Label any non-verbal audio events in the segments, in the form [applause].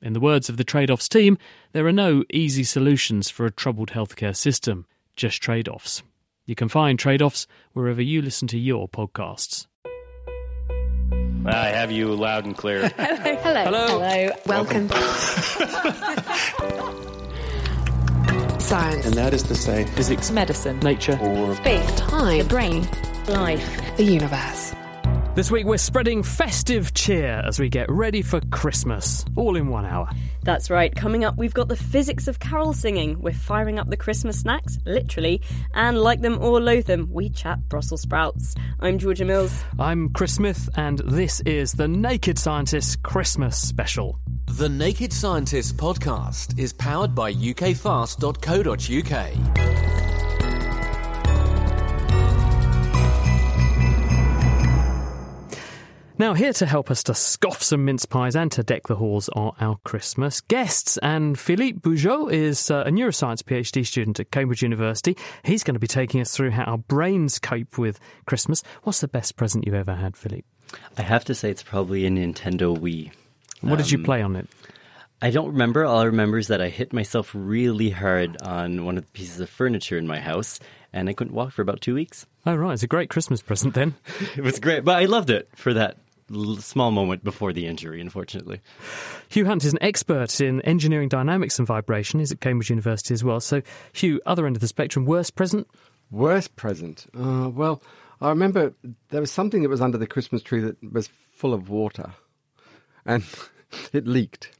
In the words of the Trade Offs team, there are no easy solutions for a troubled healthcare system, just trade offs. You can find Trade Offs wherever you listen to your podcasts. I have you loud and clear. [laughs] Hello. Hello. Hello. Welcome. [laughs] Science. And that is to say, physics, Medicine, nature, or Space. Time. the brain, Life. The universe. This week we're spreading festive cheer as we get ready for Christmas, all in one hour. That's right. Coming up, we've got the physics of carol singing. We're firing up the Christmas snacks, literally, and like them or loathe them, we chat Brussels sprouts. I'm Georgia Mills. I'm Chris Smith, and this is the Naked Scientist Christmas Special. The Naked Scientist podcast is powered by ukfast.co.uk. Now, here to help us to scoff some mince pies and to deck the halls are our Christmas guests. And Philippe Bujold is uh, a neuroscience PhD student at Cambridge University. He's going to be taking us through how our brains cope with Christmas. What's the best present you've ever had, Philippe? I have to say it's probably a Nintendo Wii. What did you Um, play on it? I don't remember. All I remember is that I hit myself really hard on one of the pieces of furniture in my house, and I couldn't walk for about two weeks. Oh, right. It's a great Christmas present then. [laughs] It was great, but I loved it for that small moment before the injury, unfortunately. Hugh Hunt is an expert in engineering dynamics and vibration. He's at Cambridge University as well. So, Hugh, other end of the spectrum, worst present? worst present. Uh, well, I remember there was something that was under the Christmas tree that was full of water, and [laughs] it leaked.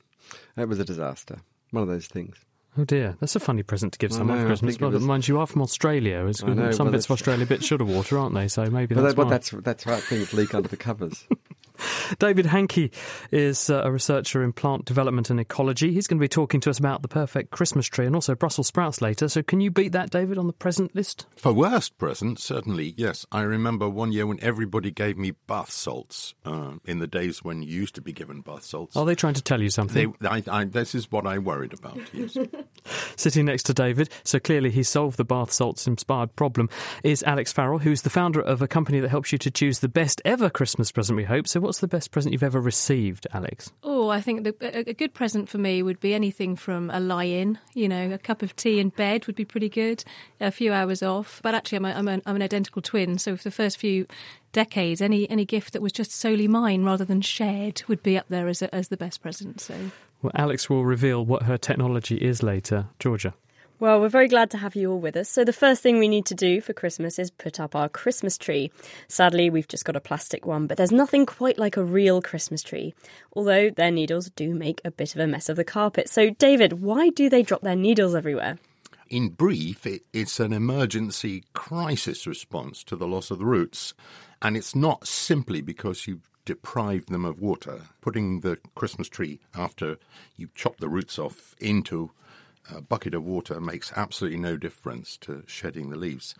It was a disaster. One of those things. Oh dear, that's a funny present to give someone know, for Christmas. think Well, was- mind you, are from Australia. It's- I know, some well, bits of that's- Australia a bit short of water, aren't they? So maybe But, that's that, but why. that's that's right. Things leak under the covers. [laughs] [laughs] David Hanke is uh, a researcher in plant development and ecology. He's going to be talking to us about the perfect Christmas tree and also Brussels sprouts later. So can you beat that, David, on the present list? For worst present, certainly, yes. I remember one year when everybody gave me bath salts uh, in the days when you used to be given bath salts. Are they trying to tell you They, something? I, I, this is what I worried about, yes. [laughs] Sitting next to David, so clearly he solved the bath salts inspired problem, is Alex Farell, who's the founder of a company that helps you to choose the best ever Christmas present, we hope. So what's the best present you've ever received, Alex? Oh, I think the, a, a good present for me would be anything from a lie-in. You know, a cup of tea in bed would be pretty good. A few hours off. But actually, I'm, a, I'm, a, I'm an identical twin, so for the first few decades, any any gift that was just solely mine rather than shared would be up there as a, as the best present. So Well, Alex will reveal what her technology is later. Georgia. Well, we're very glad to have you all with us. So, the first thing we need to do for Christmas is put up our Christmas tree. Sadly, we've just got a plastic one, but there's nothing quite like a real Christmas tree. Although their needles do make a bit of a mess of the carpet. So, David, why do they drop their needles everywhere? In brief, it, it's an emergency crisis response to the loss of the roots. And it's not simply because you've deprived them of water. Putting the Christmas tree after you chop the roots off into a bucket of water makes absolutely no difference to shedding the leaves.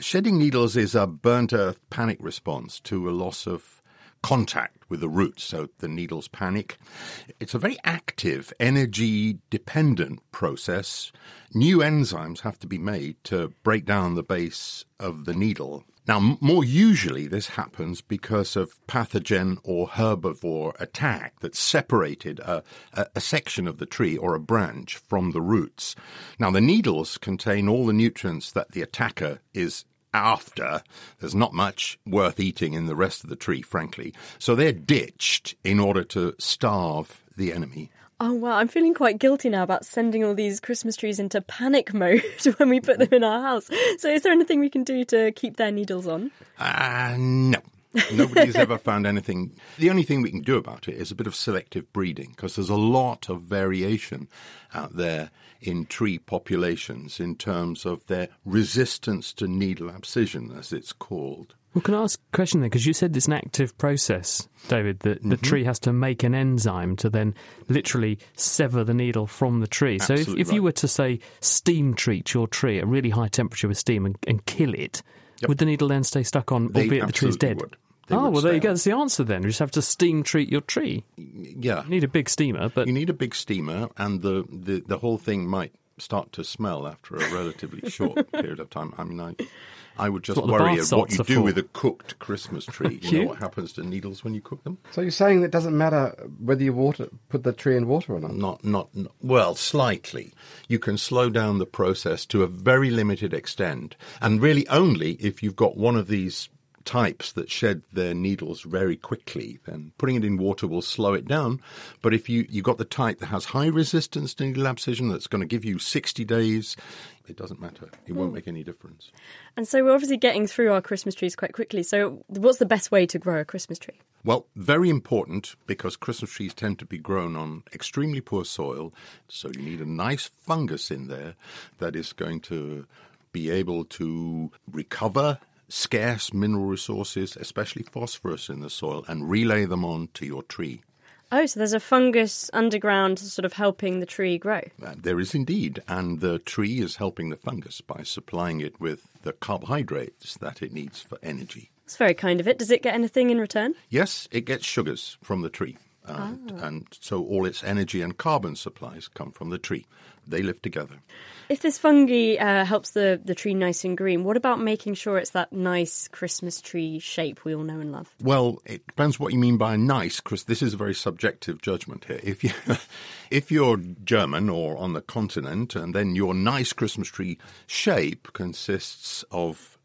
Shedding needles is a burnt earth panic response to a loss of contact with the roots, so the needles panic. It's a very active, energy dependent process. New enzymes have to be made to break down the base of the needle. Now, more usually, this happens because of pathogen or herbivore attack that separated a, a, a section of the tree or a branch from the roots. Now, the needles contain all the nutrients that the attacker is after. There's not much worth eating in the rest of the tree, frankly. So they're ditched in order to starve the enemy. Oh wow, I'm feeling quite guilty now about sending all these Christmas trees into panic [laughs] mode when we put them in our house. So is there anything we can do to keep their needles on? Uh, no. Nobody's ever found anything. The only thing we can do about it is a bit of selective breeding because there's a lot of variation out there in tree populations in terms of their resistance to needle abscission, as it's called. Well, can I ask a question then? Because you said it's an active process, David, that the mm-hmm. tree has to make an enzyme to then literally sever the needle from the tree. so if, Absolutely if you were to, say, steam treat your tree at really high temperature with steam and, and kill it, would the needle then stay stuck on, They albeit the tree is dead? would. They oh, well, there you go. That's the answer then. You just have to steam treat your tree. Yeah. You need a big steamer, but You need a big steamer, and the, the, the whole thing might start to smell after a relatively [laughs] short period of time. I mean, I, I would just worry at what you do for. with a cooked Christmas tree. [laughs] You You? know what happens to needles when you cook them? So you're saying that doesn't matter whether you water put the tree in water or not? Not, not, not, well, slightly. You can slow down the process to a very limited extent, and really only if you've got one of these types that shed their needles very quickly. Then putting it in water will slow it down. But if you you've got the type that has high resistance to needle abscission, that's going to give you sixty days, it doesn't matter. It won't hmm. make any difference. And so we're obviously getting through our Christmas trees quite quickly. So what's the best way to grow a Christmas tree? Well, very important because Christmas trees tend to be grown on extremely poor soil, so you need a nice fungus in there that is going to be able to recover scarce mineral resources, especially phosphorus in the soil, and relay them on to your tree. Oh, so there's a fungus underground sort of helping the tree grow. Uh, There is indeed, and the tree is helping the fungus by supplying it with the carbohydrates that it needs for energy. It's very kind of it. Does it get anything in return? Yes, it gets sugars from the tree. And, and so all its energy and carbon supplies come from the tree. They live together. If this fungi uh, helps the, the tree nice and green, what about making sure it's that nice Christmas tree shape we all know and love? Well, it depends what you mean by nice, because this is a very subjective judgment here. If you, [laughs] if you're German or on the continent, and then your nice Christmas tree shape consists of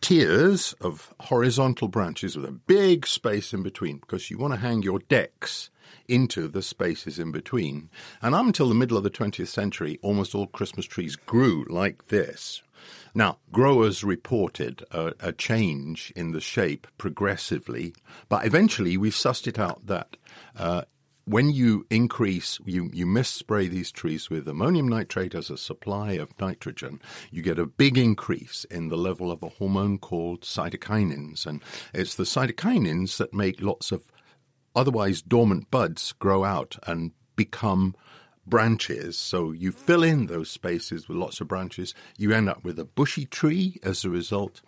tiers of horizontal branches with a big space in between, because you want to hang your decks into the spaces in between. And up until the middle of the 20th century, almost all Christmas trees grew like this. Now, growers reported a, a change in the shape progressively, but eventually we sussed it out that uh, when you increase, you, you misspray these trees with ammonium nitrate as a supply of nitrogen, you get a big increase in the level of a hormone called cytokinins. And it's the cytokinins that make lots of otherwise dormant buds grow out and become branches. So you fill in those spaces with lots of branches. You end up with a bushy tree as a result.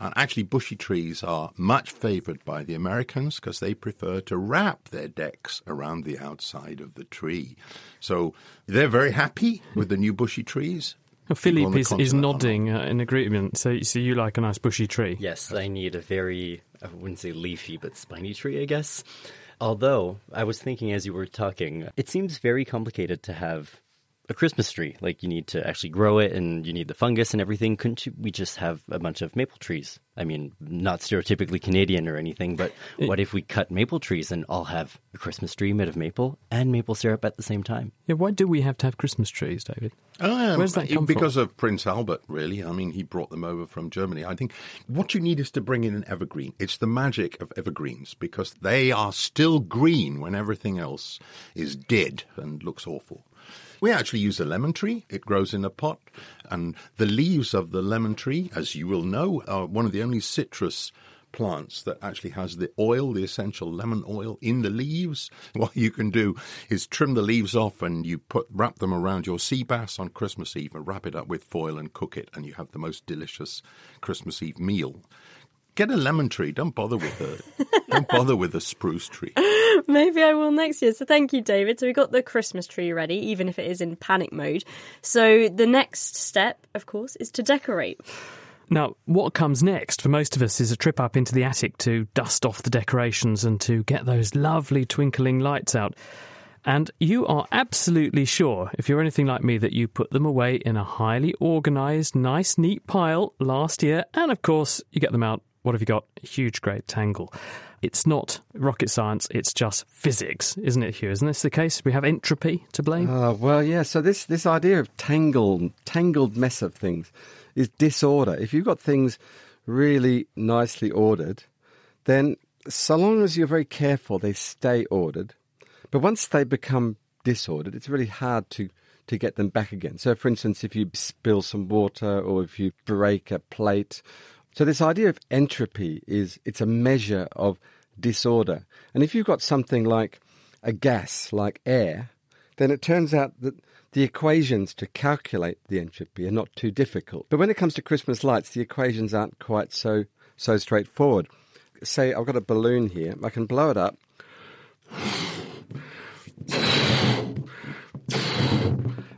And actually, bushy trees are much favored by the Americans because they prefer to wrap their decks around the outside of the tree. So they're very happy with the new bushy trees. Well, People Philippe is, is continent are not. nodding uh, in agreement. So, so you like a nice bushy tree? Yes, I need a very, I wouldn't say leafy, but spiny tree, I guess. Although, I was thinking as you were talking, it seems very complicated to have a Christmas tree. Like, you need to actually grow it and you need the fungus and everything. Couldn't you, we just have a bunch of maple trees? I mean, not stereotypically Canadian or anything, but what if we cut maple trees and all have a Christmas tree made of maple and maple syrup at the same time? Yeah, why do we have to have Christmas trees, David? Um, Where's that come because of Prince Albert, really. I mean, he brought them over from Germany. I think what you need is to bring in an evergreen. It's the magic of evergreens because they are still green when everything else is dead and looks awful. We actually use a lemon tree. It grows in a pot. And the leaves of the lemon tree, as you will know, are one of the only citrus plants that actually has the oil, the essential lemon oil in the leaves. [laughs] What you can do is trim the leaves off and you put wrap them around your sea bass on Christmas Eve and wrap it up with foil and cook it and you have the most delicious Christmas Eve meal. Get a lemon tree. Don't bother with a don't bother with a spruce tree. [laughs] Maybe I will next year. So thank you, David. So we got the Christmas tree ready, even if it is in panic mode. So the next step, of course, is to decorate. Now, what comes next for most of us is a trip up into the attic to dust off the decorations and to get those lovely twinkling lights out. And you are absolutely sure, if you're anything like me, that you put them away in a highly organised, nice, neat pile last year, and of course, you get them out what have you got? Huge, great tangle. It's not rocket science, it's just physics, isn't it, Hugh? Isn't this the case? We have entropy to blame? Uh, well, yeah. So this this idea of tangled tangled mess of things is disorder. If you've got things really nicely ordered, then so long as you're very careful, they stay ordered. But once they become disordered, it's really hard to to get them back again. So, for instance, if you spill some water or if you break a plate. So, this idea of entropy is it's a measure of disorder. And if you've got something like a gas, like air, then it turns out that the equations to calculate the entropy are not too difficult. But when it comes to Christmas lights, the equations aren't quite so so straightforward. Say I've got a balloon here, I can blow it up.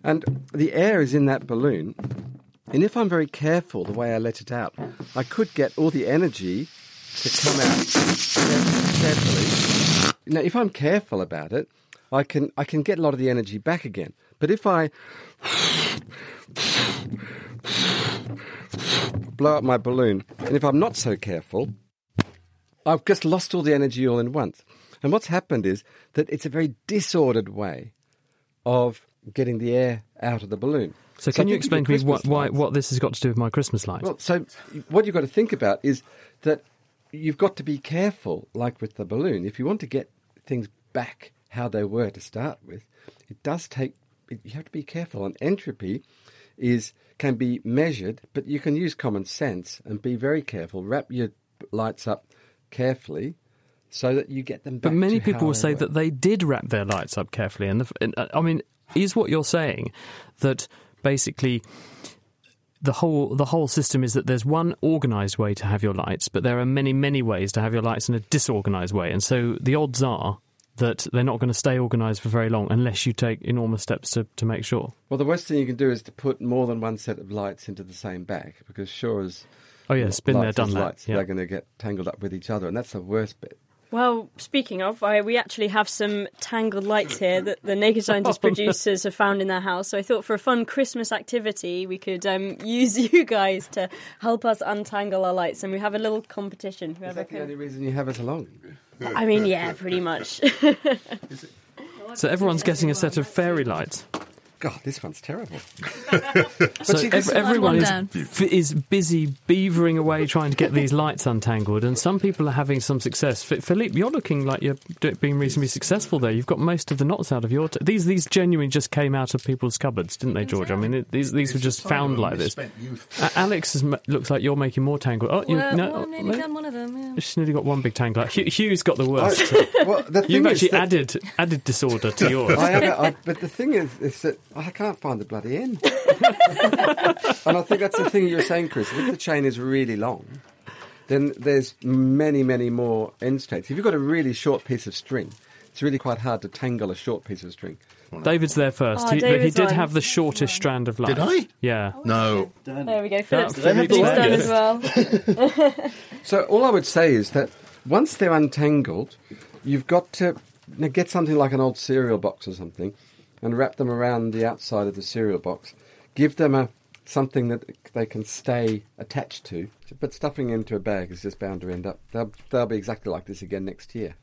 And the air is in that balloon. And if I'm very careful the way I let it out, I could get all the energy to come out carefully. Now, if I'm careful about it, I can I can get a lot of the energy back again. But if I blow up my balloon, and if I'm not so careful, I've just lost all the energy all in once. And what's happened is that it's a very disordered way of getting the air out of the balloon. So, can you explain to me what, why, what this has got to do with my Christmas lights? well, so what you've got to think about is that you've got to be careful, like with the balloon. If you want to get things back how they were to start with, it does take. You have to be careful. And entropy is can be measured, but you can use common sense and be very careful. Wrap your lights up carefully so that you get them back. But many people will say were. that they did wrap their lights up carefully. And, the, and uh, I mean, is what you're saying that basically the whole the whole system is that there's one organised way to have your lights, but there are many many ways to have your lights in a disorganised way, and so the odds are that they're not going to stay organised for very long unless you take enormous steps to, to make sure. Well, the worst thing you can do is to put more than one set of lights into the same bag because sure as Oh yes, been there, done is that. lights, yeah. they're going to get tangled up with each other, and that's the worst bit. Well, speaking of, I, we actually have some tangled lights here that the Naked Scientist [laughs] producers have found in their house. So I thought for a fun Christmas activity, we could um, [laughs] use you guys to help us untangle our lights, and we have a little competition. Is Whoever that the can. only reason you have us along? I mean, yeah, pretty much. [laughs] So everyone's getting a set of fairy lights. God, this one's terrible. [laughs] So see, ev- everyone is, f- is busy beavering away trying to get these lights untangled, and some people are having some success. F- Philippe, you're looking like you're being reasonably successful there. You've got most of the knots out of your. T- these these genuinely just came out of people's cupboards, didn't they, George? I mean, it, these these were just found like this. A- Alex is, m- looks like you're making more tangle. Oh, you, well, no, well, I've nearly done one of them. Yeah. she's nearly got one big tangle. Hugh, Hugh's got the worst. [laughs] well, the thing You've is actually that- added added disorder to [laughs] yours. I have, I, but the thing is, is that I can't find the bloody end. [laughs] and I think that's the thing you were saying, Chris. If the chain is really long, then there's many, many more end states. If you've got a really short piece of string, it's really quite hard to tangle a short piece of string. David's there first. Oh, he, but he did on. have the shortest strand of light. Did I? Yeah. Oh, no. there we go. Philip's, Did Philip's done as well. [laughs] So all I would say is that once they're untangled, you've got to now get something like an old cereal box or something, and wrap them around the outside of the cereal box. Give them a something that they can stay attached to. But stuffing into a bag is just bound to end up. They'll, they'll be exactly like this again next year.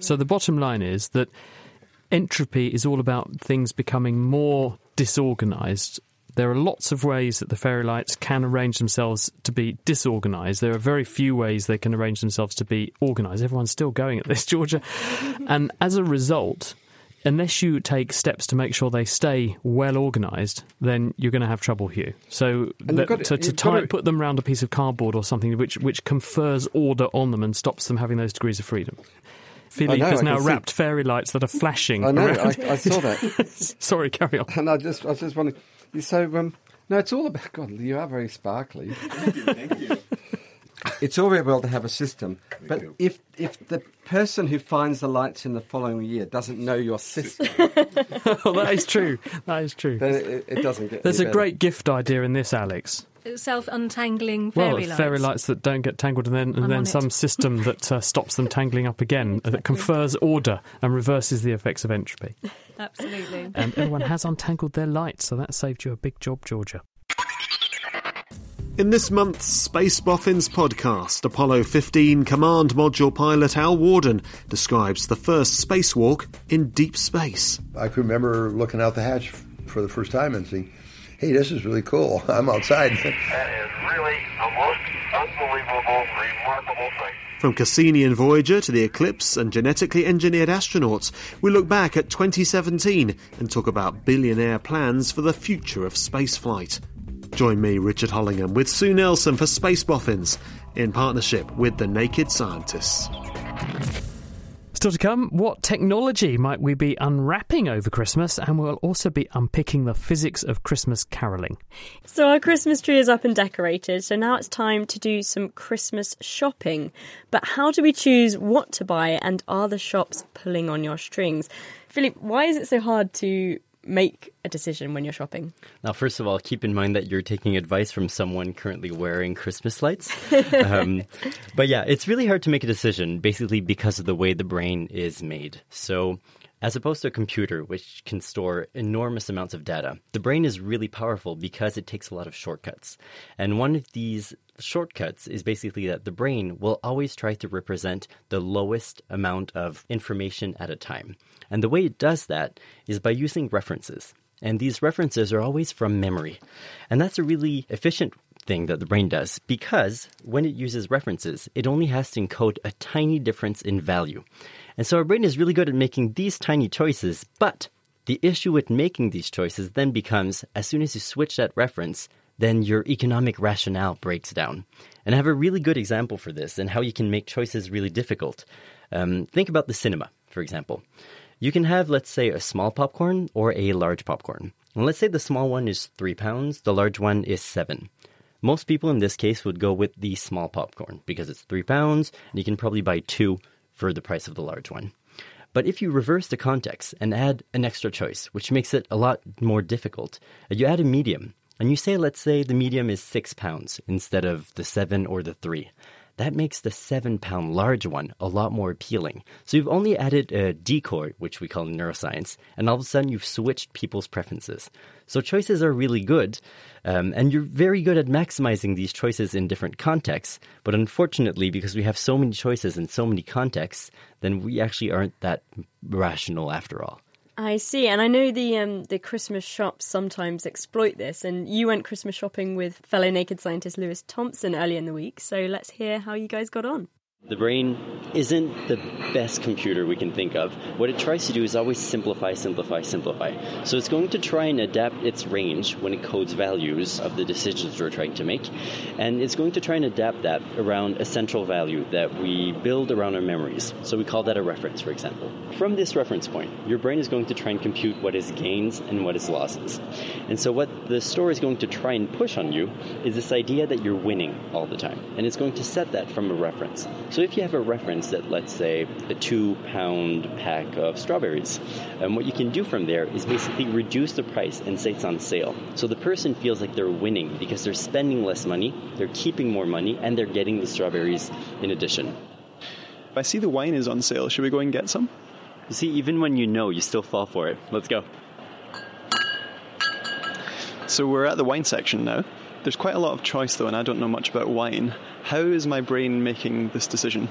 So the bottom line is that entropy is all about things becoming more disorganized. There are lots of ways that the fairy lights can arrange themselves to be disorganized. There are very few ways they can arrange themselves to be organized. Everyone's still going at this, [laughs] Georgia. and as a result, unless you take steps to make sure they stay well organized, then you're going to have trouble, Hugh. So that- got to- to, to tie, to- put them around a piece of cardboard or something which, which confers order on them and stops them having those degrees of freedom. Philippe know, has now can see- wrapped fairy lights that are flashing I know. around. I, I saw that, [laughs] Sorry, carry on. and I just, I was just wondering. So, um, no, it's all about. God, you are very sparkly. It's all very well to have a system, but if if the person who finds the lights in the following year doesn't know your system, oh, [laughs] that is true. That is true. then it, it doesn't get. There's a any better. great gift idea in this, Alex. Self untangling Well, fairy lights. fairy lights that don't get tangled, and then and I'm then some it. system that uh, stops them tangling up again, uh, that confers order and reverses the effects of entropy. Absolutely. And everyone has untangled their lights, so that saved you a big job, Georgia. In this month's Space Boffins podcast, Apollo 15 Command Module pilot Al Worden describes the first spacewalk in deep space. I can remember looking out the hatch for the first time and saying, hey, this is really cool. [laughs] I'm outside. that is really a most unbelievable, remarkable thing. From Cassini and Voyager to the Eclipse and genetically engineered astronauts, we look back at 2017 and talk about billionaire plans for the future of spaceflight. Join me, Richard Hollingham, with Sue Nelson for Space Boffins in partnership with the Naked Scientists. Still to come, what technology might we be unwrapping over Christmas? And we'll also be unpicking the physics of Christmas caroling. So, our Christmas tree is up and decorated, so now it's time to do some Christmas shopping. But how do we choose what to buy, and are the shops pulling on your strings? Philip, why is it so hard to make a decision when you're shopping? Now, first of all, keep in mind that you're taking advice from someone currently wearing Christmas lights. [laughs] um, but yeah, it's really hard to make a decision basically because of the way the brain is made. So, as opposed to a computer, which can store enormous amounts of data, the brain is really powerful because it takes a lot of shortcuts. And one of these shortcuts is basically that the brain will always try to represent the lowest amount of information at a time. And the way it does that is by using references. And these references are always from memory. And that's a really efficient thing that the brain does because when it uses references, it only has to encode a tiny difference in value. And so our brain is really good at making these tiny choices, but the issue with making these choices then becomes as soon as you switch that reference, then your economic rationale breaks down. And I have a really good example for this and how you can make choices really difficult. Um, think about the cinema, for example. You can have, let's say, a small popcorn or a large popcorn. And let's say the small one is three pounds, the large one is seven. Most people in this case would go with the small popcorn because it's three pounds and you can probably buy two for the price of the large one. But if you reverse the context and add an extra choice, which makes it a lot more difficult, uh, you add a medium, and you say, let's say the medium is six pounds instead of the seven or the three that makes the seven pound large one a lot more appealing. So you've only added a decoy, which we call neuroscience, and all of a sudden you've switched people's preferences. So choices are really good, um, and you're very good at maximizing these choices in different contexts. But unfortunately, because we have so many choices in so many contexts, then we actually aren't that rational after all. I see, and I know the um, the Christmas shops sometimes exploit this. And you went Christmas shopping with fellow naked scientist Lewis Thompson earlier in the week. So let's hear how you guys got on. The brain isn't the best computer we can think of. What it tries to do is always simplify, simplify, simplify. So it's going to try and adapt its range when it codes values of the decisions we're trying to make. And it's going to try and adapt that around a central value that we build around our memories. So we call that a reference, for example. From this reference point, your brain is going to try and compute what is gains and what is losses. And so what the store is going to try and push on you is this idea that you're winning all the time. And it's going to set that from a reference. So if you have a reference that, let's say, a two pound pack of strawberries, um, what you can do from there is basically reduce the price and say it's on sale. So the person feels like they're winning because they're spending less money, they're keeping more money, and they're getting the strawberries in addition. If I see the wine is on sale, should we go and get some? You see, even when you know, you still fall for it. Let's go. So we're at the wine section now. There's quite a lot of choice though, and I don't know much about wine. How is my brain making this decision?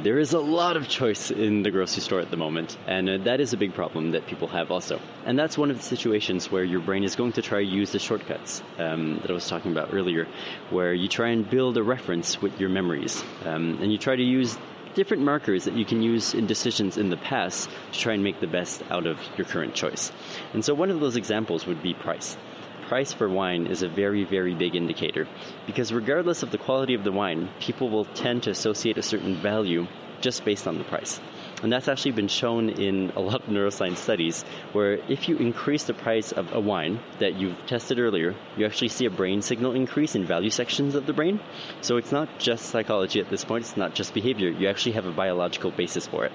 There is a lot of choice in the grocery store at the moment, and uh, that is a big problem that people have also. And that's one of the situations where your brain is going to try to use the shortcuts um, that I was talking about earlier, where you try and build a reference with your memories, um, and you try to use different markers that you can use in decisions in the past to try and make the best out of your current choice. And so one of those examples would be price price for wine is a very, very big indicator because regardless of the quality of the wine, people will tend to associate a certain value just based on the price. And that's actually been shown in a lot of neuroscience studies where if you increase the price of a wine that you've tested earlier, you actually see a brain signal increase in value sections of the brain. So it's not just psychology at this point, it's not just behavior. You actually have a biological basis for it.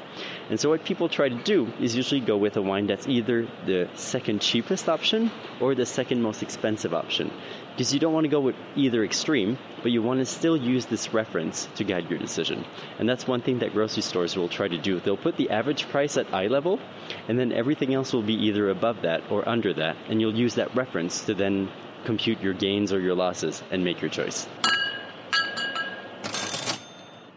And so what people try to do is usually go with a wine that's either the second cheapest option or the second most expensive option because you don't want to go with either extreme, but you want to still use this reference to guide your decision. And that's one thing that grocery stores will try to do. They'll you'll put the average price at eye level, and then everything else will be either above that or under that, and you'll use that reference to then compute your gains or your losses and make your choice.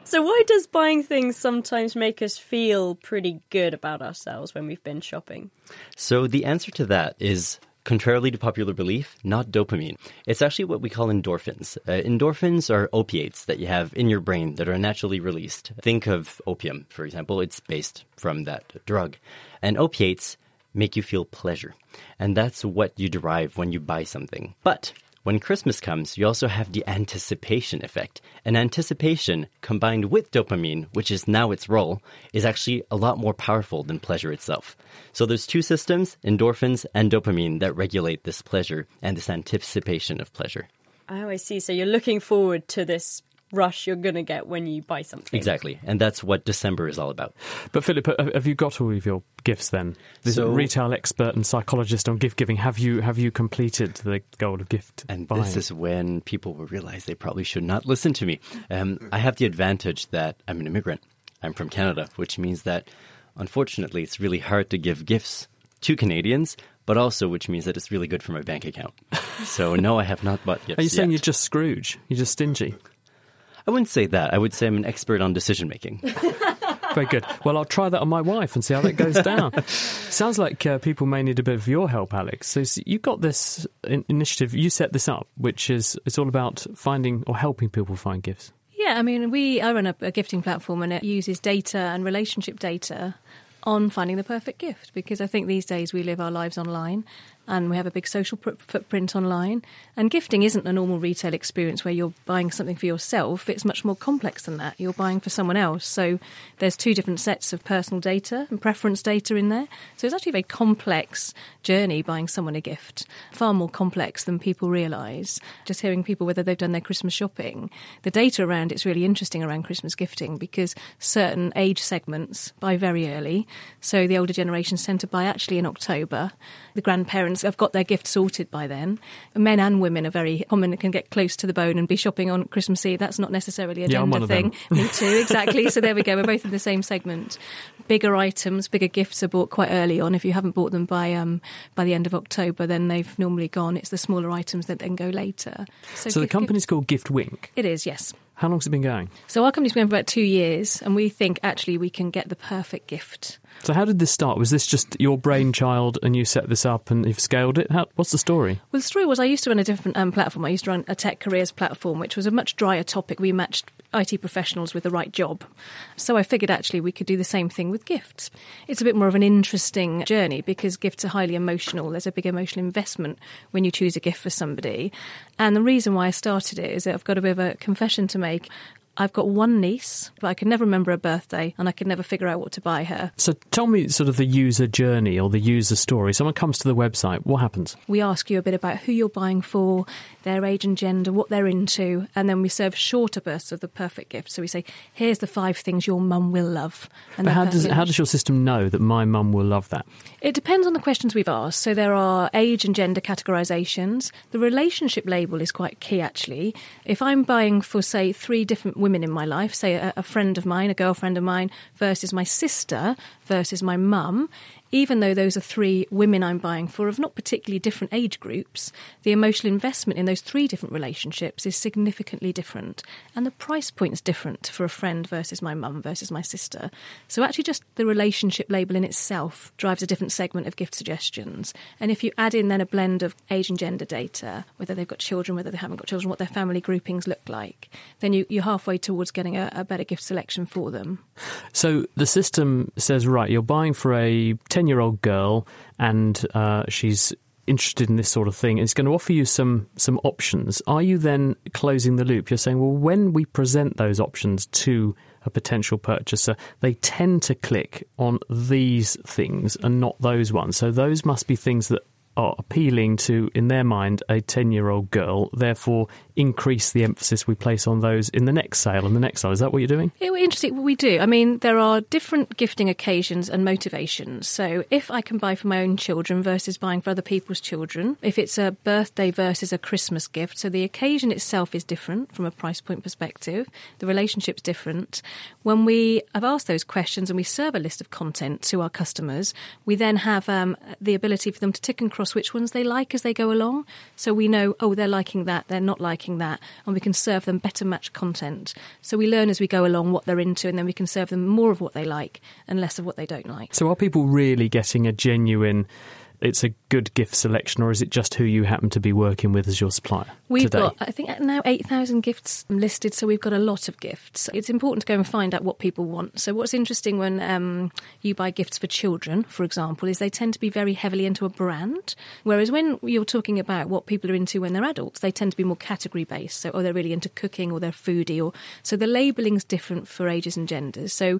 So, why does buying things sometimes make us feel pretty good about ourselves when we've been shopping? So, the answer to that is contrarily to popular belief, not dopamine. It's actually what we call endorphins. Uh, endorphins are opiates that you have in your brain that are naturally released. Think of opium, for example, it's based from that drug. And opiates make you feel pleasure. And that's what you derive when you buy something. But when Christmas comes, you also have the anticipation effect. And anticipation, combined with dopamine, which is now its role, is actually a lot more powerful than pleasure itself. So there's two systems, endorphins and dopamine, that regulate this pleasure and this anticipation of pleasure. Oh, I see. So you're looking forward to this rush you're going to get when you buy something. Exactly. And that's what December is all about. But Philip, have you got all of your gifts then? This So- retail expert and psychologist on gift giving. Have you have you completed the goal of gift And buying? this is when people will realize they probably should not listen to me. Um, I have the advantage that I'm an immigrant. I'm from Canada, which means that unfortunately it's really hard to give gifts to Canadians, but also which means that it's really good for my bank account. [laughs] So no, I have not bought gifts. Are you saying yet. you're just Scrooge? You're just stingy? I wouldn't say that. I would say I'm an expert on decision making. [laughs] Very good. Well, I'll try that on my wife and see how that goes [laughs] down. Sounds like uh, people may need a bit of your help, Alex. So s- you got this in- initiative. You set this up, which is it's all about finding or helping people find gifts. Yeah, I mean, we I run a, a gifting platform and it uses data and relationship data on finding the perfect gift because I think these days we live our lives online and we have a big social pr- footprint online. And gifting isn't a normal retail experience where you're buying something for yourself. It's much more complex than that. You're buying for someone else. So there's two different sets of personal data and preference data in there. So it's actually a very complex journey buying someone a gift, far more complex than people realise. Just hearing people whether they've done their Christmas shopping, the data around it's really interesting around Christmas gifting because certain age segments buy very early. So the older generations tend to buy actually in October. The grandparents have got their gift sorted by then. Men and women are very common, can get close to the bone and be shopping on Christmas Eve. That's not necessarily a Yeah, gender one of them. thing. Me too, exactly. so there we go. We're both in the same segment. Bigger items, bigger gifts are bought quite early on. If you haven't bought them by um, by the end of October, then they've normally gone. It's the smaller items that then go later. So, the gift- company's called Gift Wink. It is, yes. How long's it been going? So our company's been for about two years, and we think actually we can get the perfect gift. So how did this start? Was this just your brainchild and you set this up and you've scaled it? How, what's the story? Well, the story was I used to run a different um, platform. I used to run a tech careers platform, which was a much drier topic. We matched IT professionals with the right job. So I figured actually we could do the same thing with gifts. It's a bit more of an interesting journey because gifts are highly emotional. There's a big emotional investment when you choose a gift for somebody. And the reason why I started it is that I've got a bit of a confession to make. I've got one niece, but I could never remember her birthday and I could never figure out what to buy her. So tell me sort of the user journey or the user story. Someone comes to the website, what happens? We ask you a bit about who you're buying for, their age and gender, what they're into, and then we serve shorter bursts of the perfect gift. So we say, here's the five things your mum will love. And But how does how does your system know that my mum will love that? It depends on the questions we've asked. So there are age and gender categorizations. The relationship label is quite key, actually. If I'm buying for, say, three different women in my life, say a, a friend of mine, a girlfriend of mine, versus my sister, versus my mum, even though those are three women I'm buying for of not particularly different age groups, the emotional investment in those three different relationships is significantly different. And the price point is different for a friend versus my mum versus my sister. So actually, just the relationship label in itself drives a different segment of gift suggestions. And if you add in then a blend of age and gender data, whether they've got children, whether they haven't got children, what their family groupings look like, then you, you're halfway towards getting a, a better gift selection for them. So the system says, right, you're buying for a 10 year old girl and uh, she's interested in this sort of thing. It's going to offer you some, some options. Are you then closing the loop? You're saying, well, when we present those options to a potential purchaser, they tend to click on these things and not those ones. So those must be things that are appealing to, in their mind, a 10 year old girl, therefore increase the emphasis we place on those in the next sale and the next sale. Is that what you're doing? Yeah, well, interesting. We do. I mean, there are different gifting occasions and motivations. So, if I can buy for my own children versus buying for other people's children, if it's a birthday versus a Christmas gift, so the occasion itself is different from a price point perspective, the relationship's different. When we have asked those questions and we serve a list of content to our customers, we then have um, the ability for them to tick and cross which ones they like as they go along. So we know, oh, they're liking that, they're not liking that, and we can serve them better matched content. So we learn as we go along what they're into, and then we can serve them more of what they like and less of what they don't like. So, are people really getting a genuine it's a good gift selection, or is it just who you happen to be working with as your supplier? We've today? got, I think, now 8,000 gifts listed, so we've got a lot of gifts. It's important to go and find out what people want. So, what's interesting when um, you buy gifts for children, for example, is they tend to be very heavily into a brand. Whereas when you're talking about what people are into when they're adults, they tend to be more category based. So, oh, they're really into cooking or they're foodie. or So, the labelling's different for ages and genders. So,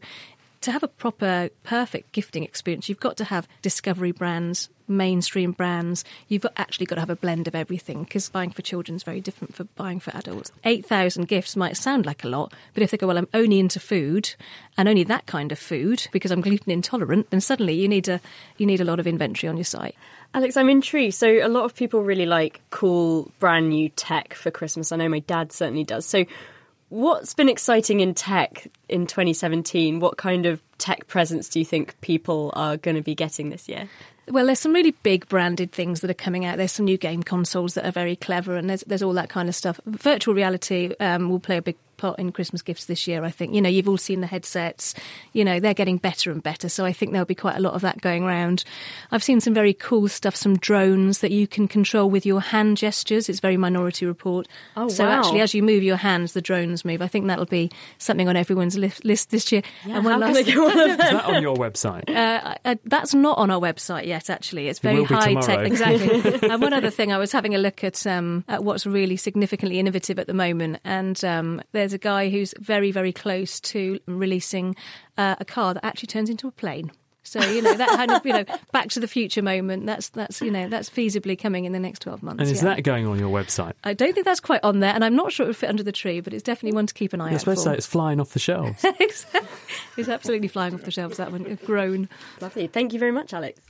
to have a proper, perfect gifting experience, you've got to have discovery brands, mainstream brands. You've actually got to have a blend of everything because buying for children is very different for buying for adults. 8,000 gifts might sound like a lot, but if they go, well, I'm only into food and only that kind of food because I'm gluten intolerant, then suddenly you need a, you need a lot of inventory on your site. Alex, I'm intrigued. So, a lot of people really like cool, brand new tech for Christmas. I know my dad certainly does. So, What's been exciting in tech in 2017? What kind of tech presents do you think people are going to be getting this year? Well, there's some really big branded things that are coming out. There's some new game consoles that are very clever, and there's there's all that kind of stuff. Virtual reality um, will play a big part in Christmas gifts this year, I think. You know, you've all seen the headsets, you know, they're getting better and better. So I think there'll be quite a lot of that going around. I've seen some very cool stuff, some drones that you can control with your hand gestures. It's very minority report. Oh, so wow. actually, as you move your hands, the drones move. I think that'll be something on everyone's list, list this year. Yeah, and one how can last- I get [laughs] one of them? Is that on your website? uh, uh, that's not on our website yet. Actually, it's very will be high tech. Exactly. [laughs] and one other thing, I was having a look at um, at what's really significantly innovative at the moment, and um, there's a guy who's very, very close to releasing uh, a car that actually turns into a plane. So you know that kind of you know [laughs] Back to the Future moment. That's that's you know that's feasibly coming in the next twelve months. And is yeah. that going on your website? I don't think that's quite on there, and I'm not sure it would fit under the tree, but it's definitely one to keep an eye You're out supposed for. to say it's flying off the shelves. [laughs] it's absolutely flying off the shelves. That one, a groan. Lovely. Thank you very much, Alex.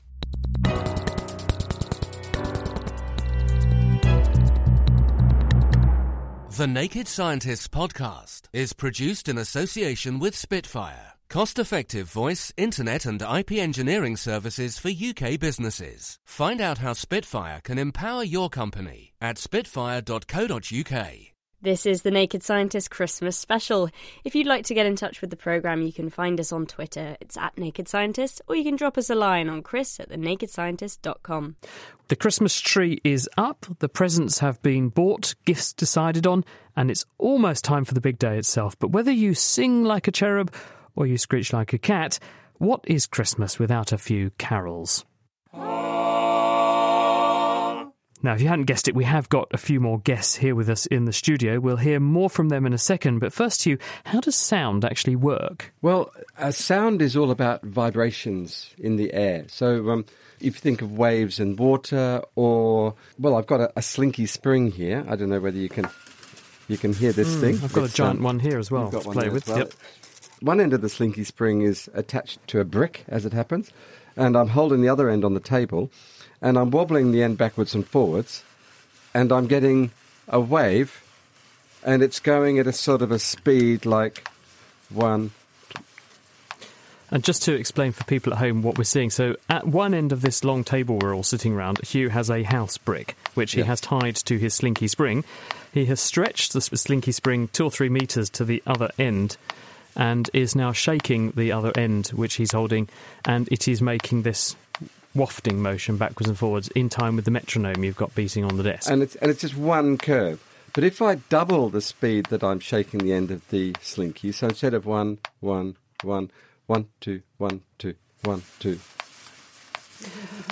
The Naked Scientists podcast is produced in association with Spitfire, cost effective voice, internet, and IP engineering services for UK businesses. Find out how Spitfire can empower your company at spitfire.co.uk. This is the Naked Scientist Christmas special. If you'd like to get in touch with the programme, you can find us on Twitter. It's at Naked Scientist, or you can drop us a line on chris at thenakedscientist.com. The Christmas tree is up, the presents have been bought, gifts decided on, and it's almost time for the big day itself. But whether you sing like a cherub or you screech like a cat, what is Christmas without a few carols? Now, if you hadn't guessed it, we have got a few more guests here with us in the studio. We'll hear more from them in a second. But first, Hugh, how does sound actually work? Well, uh, sound is all about vibrations in the air. So um, if you think of waves and water, or well, I've got a, a slinky spring here. I don't know whether you can you can hear this Mm, thing. I've got a giant um, one here as well to play with, well. yep. One end of the slinky spring is attached to a brick, as it happens, and I'm holding the other end on the table, and I'm wobbling the end backwards and forwards, and I'm getting a wave, and it's going at a sort of a speed like one. And just to explain for people at home what we're seeing, so at one end of this long table we're all sitting around, Hugh has a house brick, which he Yeah. has tied to his slinky spring. He has stretched the slinky spring two or three metres to the other end and is now shaking the other end, which he's holding, and it is making this wafting motion backwards and forwards in time with the metronome you've got beating on the desk. and it's and it's just one curve. But if I double the speed that I'm shaking the end of the slinky, so instead of one, one, one, one, two, one, two, one, two, [laughs]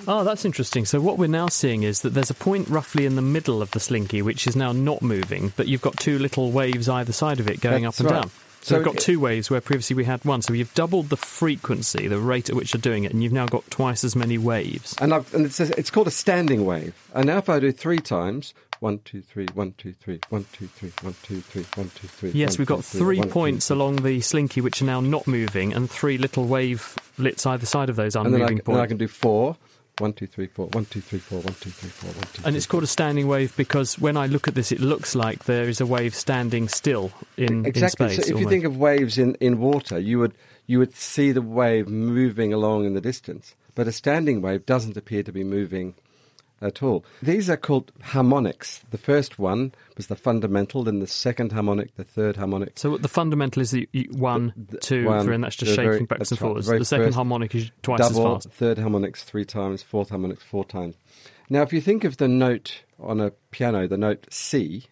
Oh, that's interesting. So what we're now seeing is that there's a point roughly in the middle of the slinky which is now not moving, but you've got two little waves either side of it going That's up and right. down. So, we've got two waves where previously we had one. So you've doubled the frequency, the rate at which you're doing it, and you've now got twice as many waves. And, I've, and it's, a, it's called a standing wave. And now if I do three times, one, two, three, one, two, three, one, two, three, one, two, three, one, two, three. Yes, one, we've got three, three one, two, points three. along the slinky which are now not moving, and three little wavelets either side of those And then I, unmoving can- then I can do four. One, two, three, four. One, two, three, four. One, two, three, four. One, two, And it's called a standing wave because when I look at this, it looks like there is a wave standing still in, exactly. in space. so if you think of waves in, in water, you would you would see the wave moving along in the distance, but a standing wave doesn't appear to be moving at all. These are called harmonics. The first one was the fundamental, then the second harmonic, the third harmonic. So the fundamental is the, one, two, one, three, and that's just shaking very- backwards and right, forwards. the The second harmonic is twice double, as fast. Third harmonics three times, fourth harmonics four times. Now, if you think of the note on a piano, the note C,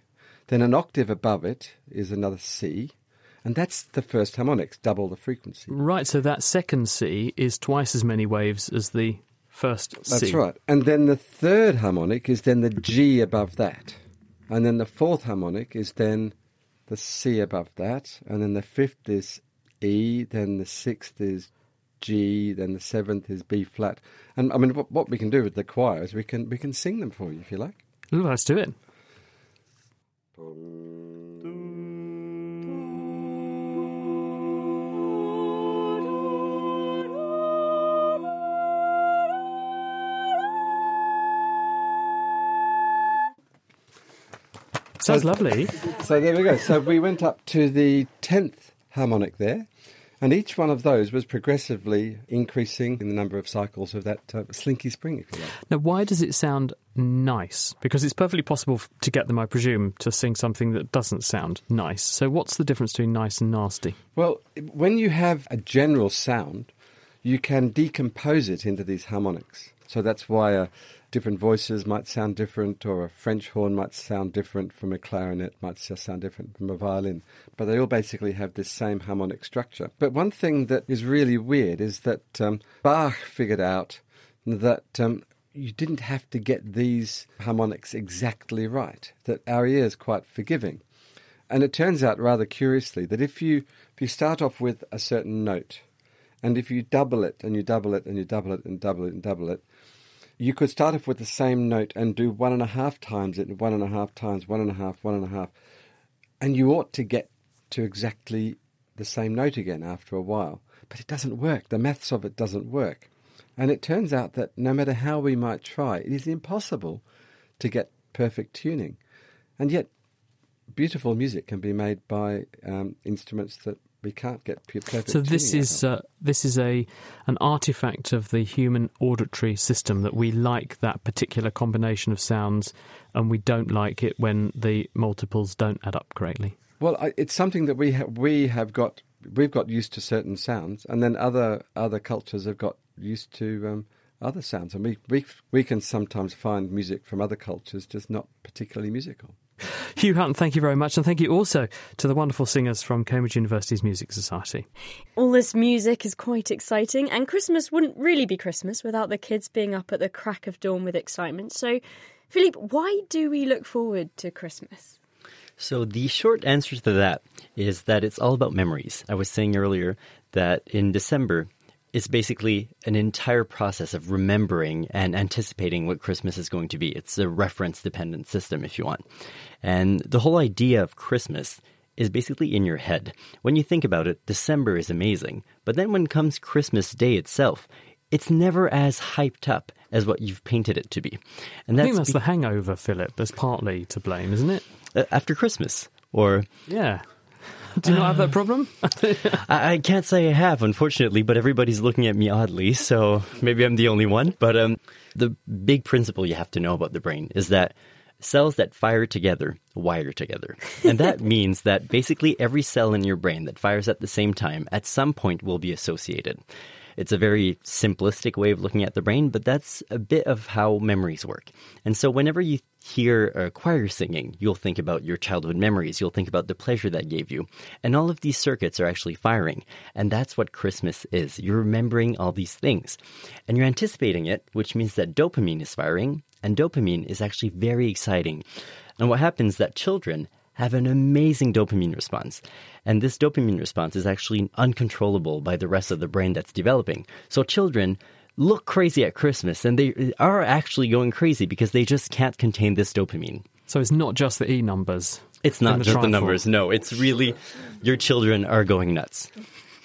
then an octave above it is another C, and that's the first harmonics, double the frequency. Right, so that second C is twice as many waves as the first C. That's right. And then the third harmonic is then the G above that. And then the fourth harmonic is then the C above that. And then the fifth is E. Then the sixth is G. Then the seventh is B flat. And I mean, what, what we can do with the choir is we can, we can sing them for you if you like. Ooh, let's do it. Sounds lovely. So there we go. So we went up to the 10th harmonic there. And each one of those was progressively increasing in the number of cycles of that uh, slinky spring, if you like. Now, why does it sound nice? Because it's perfectly possible to get them, I presume, to sing something that doesn't sound nice. So, what's the difference between nice and nasty? Well, when you have a general sound, you can decompose it into these harmonics. So that's why uh, different voices might sound different, or a French horn might sound different from a clarinet, might sound different from a violin. But they all basically have this same harmonic structure. But one thing that is really weird is that um, Bach figured out that um, you didn't have to get these harmonics exactly right, that our ear is quite forgiving. And it turns out rather curiously that if you if you start off with a certain note, and if you double it and you double it and you double it and double it and double it, you could start off with the same note and do one and a half times it, one and a half times, one and a half, one and a half, and you ought to get to exactly the same note again after a while. But it doesn't work. The maths of it doesn't work. And it turns out that no matter how we might try, it is impossible to get perfect tuning. And yet, beautiful music can be made by um, instruments that we can't get perfect So this is uh, this is a an artifact of the human auditory system that we like that particular combination of sounds, and we don't like it when the multiples don't add up correctly. Well, I, it's something that we ha- we have got we've got used to certain sounds, and then other other cultures have got used to um, other sounds, and we, we we can sometimes find music from other cultures just not particularly musical. Hugh Hunt, thank you very much, and thank you also to the wonderful singers from Cambridge University's Music Society. All this music is quite exciting, and Christmas wouldn't really be Christmas without the kids being up at the crack of dawn with excitement. So, Philippe, why do we look forward to Christmas? So the short answer to that is that it's all about memories. I was saying earlier that in December, it's basically an entire process of remembering and anticipating what Christmas is going to be. It's a reference dependent system, if you want. And the whole idea of Christmas is basically in your head. When you think about it, December is amazing. But then when comes Christmas Day itself, it's never as hyped up as what you've painted it to be. And I think that's be- the hangover, Philippe. That's partly to blame, isn't it? uh, after Christmas. Or Yeah. Do you not have that problem? [laughs] I, I can't say I have, unfortunately, but everybody's looking at me oddly, so maybe I'm the only one. But um, the big principle you have to know about the brain is that cells that fire together wire together. And that [laughs] means that basically every cell in your brain that fires at the same time at some point will be associated. It's a very simplistic way of looking at the brain, but that's a bit of how memories work. And so whenever you hear a choir singing, you'll think about your childhood memories. You'll think about the pleasure that gave you. And all of these circuits are actually firing. And that's what Christmas is. You're remembering all these things. And you're anticipating it, which means that dopamine is firing. And dopamine is actually very exciting. And what happens is that children have an amazing dopamine response. And this dopamine response is actually uncontrollable by the rest of the brain that's developing. So children look crazy at Christmas and they are actually going crazy because they just can't contain this dopamine. So it's not just the E numbers. It's not the just the numbers. No, it's really your children are going nuts.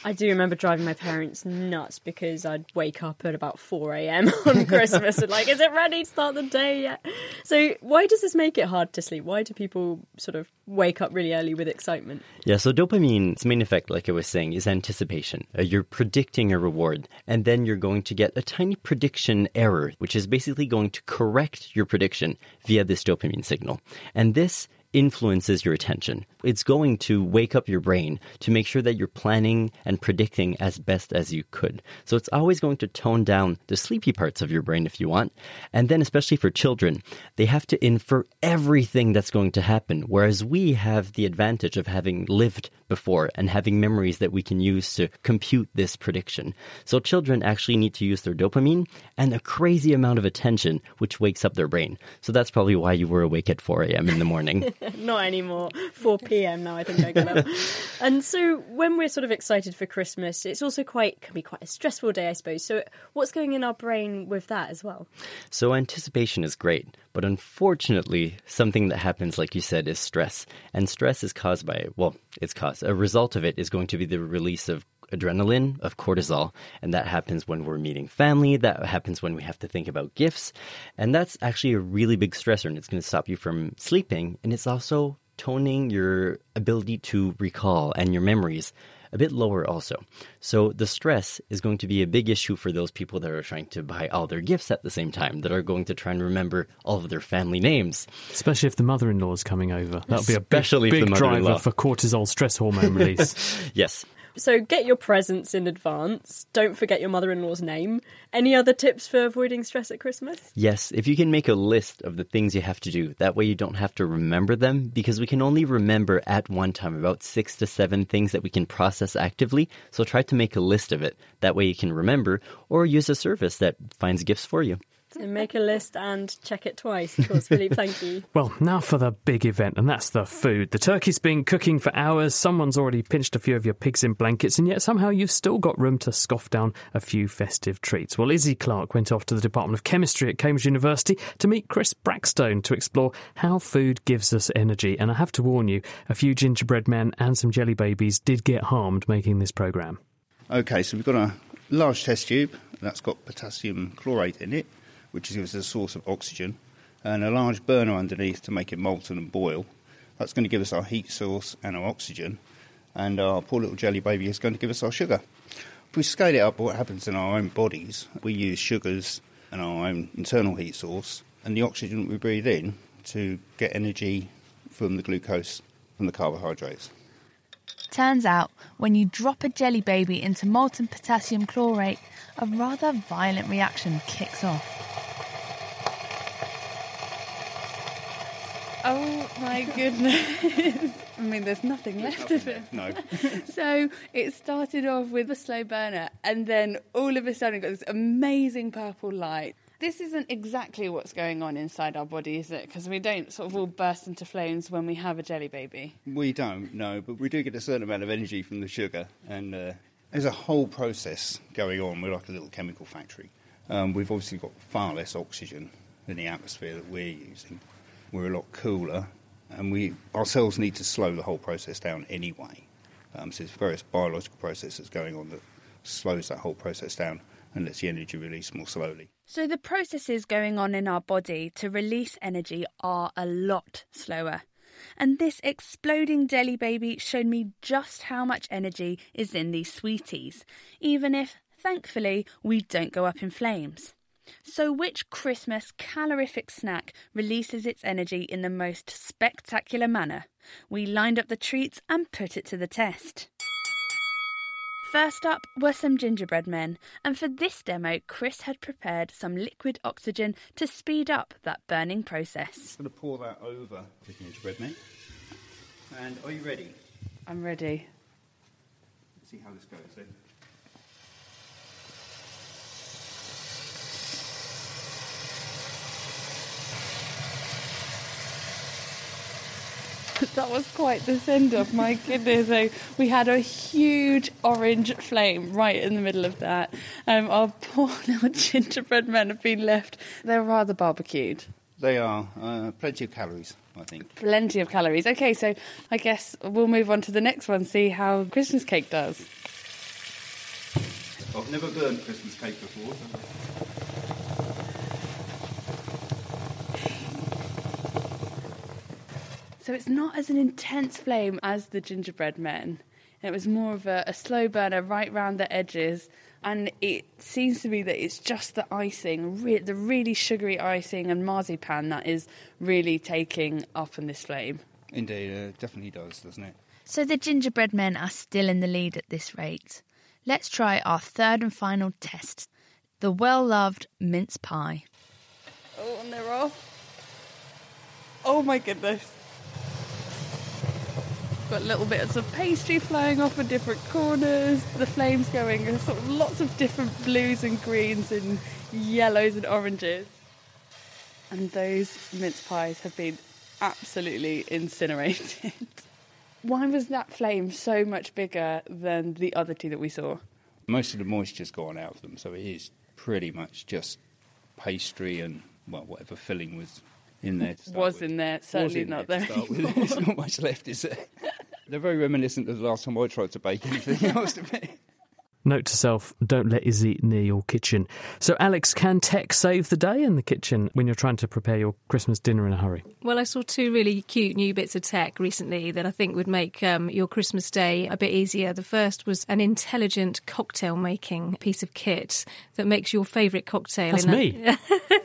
I do remember driving my parents nuts because I'd wake up at about 4 a.m. [laughs] on Christmas and, like, is it ready to start the day yet? So, why does this make it hard to sleep? Why do people sort of wake up really early with excitement? Yeah, so dopamine's main effect, like I was saying, is anticipation. Uh, you're predicting a reward, and then you're going to get a tiny prediction error, which is basically going to correct your prediction via this dopamine signal. And this influences your attention. It's going to wake up your brain to make sure that you're planning and predicting as best as you could. So it's always going to tone down the sleepy parts of your brain if you want. And then, especially for children, they have to infer everything that's going to happen, whereas we have the advantage of having lived before and having memories that we can use to compute this prediction. So children actually need to use their dopamine and a crazy amount of attention, which wakes up their brain. So that's probably why you were awake at 4 a.m. in the morning. [laughs] [laughs] Not anymore. 4 p.m. now, I think I get up. and so, when we're sort of excited for Christmas, it's also quite can be quite a stressful day, I suppose. So, what's going in our brain with that as well? So anticipation is great, but unfortunately, something that happens, like you said, is stress. And stress is caused by, well, it's caused. A result of it is going to be the release of adrenaline, of cortisol, and that happens when we're meeting family, that happens when we have to think about gifts, and that's actually a really big stressor, and it's going to stop you from sleeping, and it's also toning your ability to recall and your memories a bit lower also. So the stress is going to be a big issue for those people that are trying to buy all their gifts at the same time, that are going to try and remember all of their family names. Especially if the mother-in-law is coming over. That'll be a big, Especially if big driver for cortisol stress hormone release. [laughs] yes. So, get your presents in advance. Don't forget your mother in law's name. Any other tips for avoiding stress at Christmas? Yes, if you can make a list of the things you have to do, that way you don't have to remember them because we can only remember at one time about six to seven things that we can process actively. So try to make a list of it. That way you can remember or use a service that finds gifts for you. So, make a list and check it twice. Of course, Philippe, thank you. [laughs] Well, now for the big event, and that's the food. The turkey's been cooking for hours, someone's already pinched a few of your pigs in blankets, and yet somehow you've still got room to scoff down a few festive treats. Well, Izzy Clark went off to the Department of Chemistry at Cambridge University to meet Chris Brackstone to explore how food gives us energy. And I have to warn you, a few gingerbread men and some jelly babies did get harmed making this programme. Okay, so we've got a large test tube that's got potassium chlorate in it, which us a source of oxygen, and a large burner underneath to make it molten and boil. That's going to give us our heat source and our oxygen, and our poor little jelly baby is going to give us our sugar. If we scale it up, what happens in our own bodies, we use sugars and our own internal heat source, and the oxygen we breathe in to get energy from the glucose from the carbohydrates. Turns out, when you drop a jelly baby into molten potassium chlorate, a rather violent reaction kicks off. Oh my [laughs] goodness. [laughs] I mean, there's nothing left of it. No. [laughs] so it started off with a slow burner, and then all of a sudden it got this amazing purple light. This isn't exactly what's going on inside our body, is it? Because we don't sort of all burst into flames when we have a jelly baby. We don't, no, but we do get a certain amount of energy from the sugar, and uh, there's a whole process going on. We're like a little chemical factory. Um, we've obviously got far less oxygen than the atmosphere that we're using. We're a lot cooler, and we our cells need to slow the whole process down anyway. Um, so there's various biological processes going on that slows that whole process down and lets the energy release more slowly. So the processes going on in our body to release energy are a lot slower. And this exploding jelly baby showed me just how much energy is in these sweeties, even if, thankfully, we don't go up in flames. So, which Christmas calorific snack releases its energy in the most spectacular manner? We lined up the treats and put it to the test. First up were some gingerbread men, and for this demo, Chris had prepared some liquid oxygen to speed up that burning process. I'm going to pour that over the gingerbread man. And are you ready? I'm ready. Let's see how this goes then. [laughs] that was quite the send off. My goodness, so we had a huge orange flame right in the middle of that. Um, our poor [laughs] little gingerbread men have been left. They're rather barbecued. They are uh, plenty of calories, I think. Plenty of calories. Okay, so I guess we'll move on to the next one, see how Christmas cake does. I've never burned Christmas cake before. So. So it's not as an intense flame as the gingerbread men. It was more of a, a slow burner right round the edges, and it seems to me that it's just the icing, re- the really sugary icing and marzipan that is really taking up in this flame. Indeed, uh, definitely does, doesn't it? So the gingerbread men are still in the lead at this rate. Let's try our third and final test the well loved mince pie. Oh, and they're off. Oh my goodness. Got little bits of pastry flying off in different corners, the flames going, and sort of lots of different blues and greens and yellows and oranges. And those mince pies have been absolutely incinerated. [laughs] Why was that flame so much bigger than the other two that we saw? Most of the moisture's gone out of them, so it is pretty much just pastry and well, whatever filling was in there. To start Was with. in there, certainly in not there. there. to. [laughs] There's not much left, is there? They're very reminiscent of the last time I tried to bake anything [laughs] else to me. Note to self, don't let Izzy eat near your kitchen. So, Alex, can tech save the day in the kitchen when you're trying to prepare your Christmas dinner in a hurry? Well, I saw two really cute new bits of tech recently that I think would make um, your Christmas day a bit easier. The first was an intelligent cocktail making piece of kit that makes your favourite cocktail That's in, me.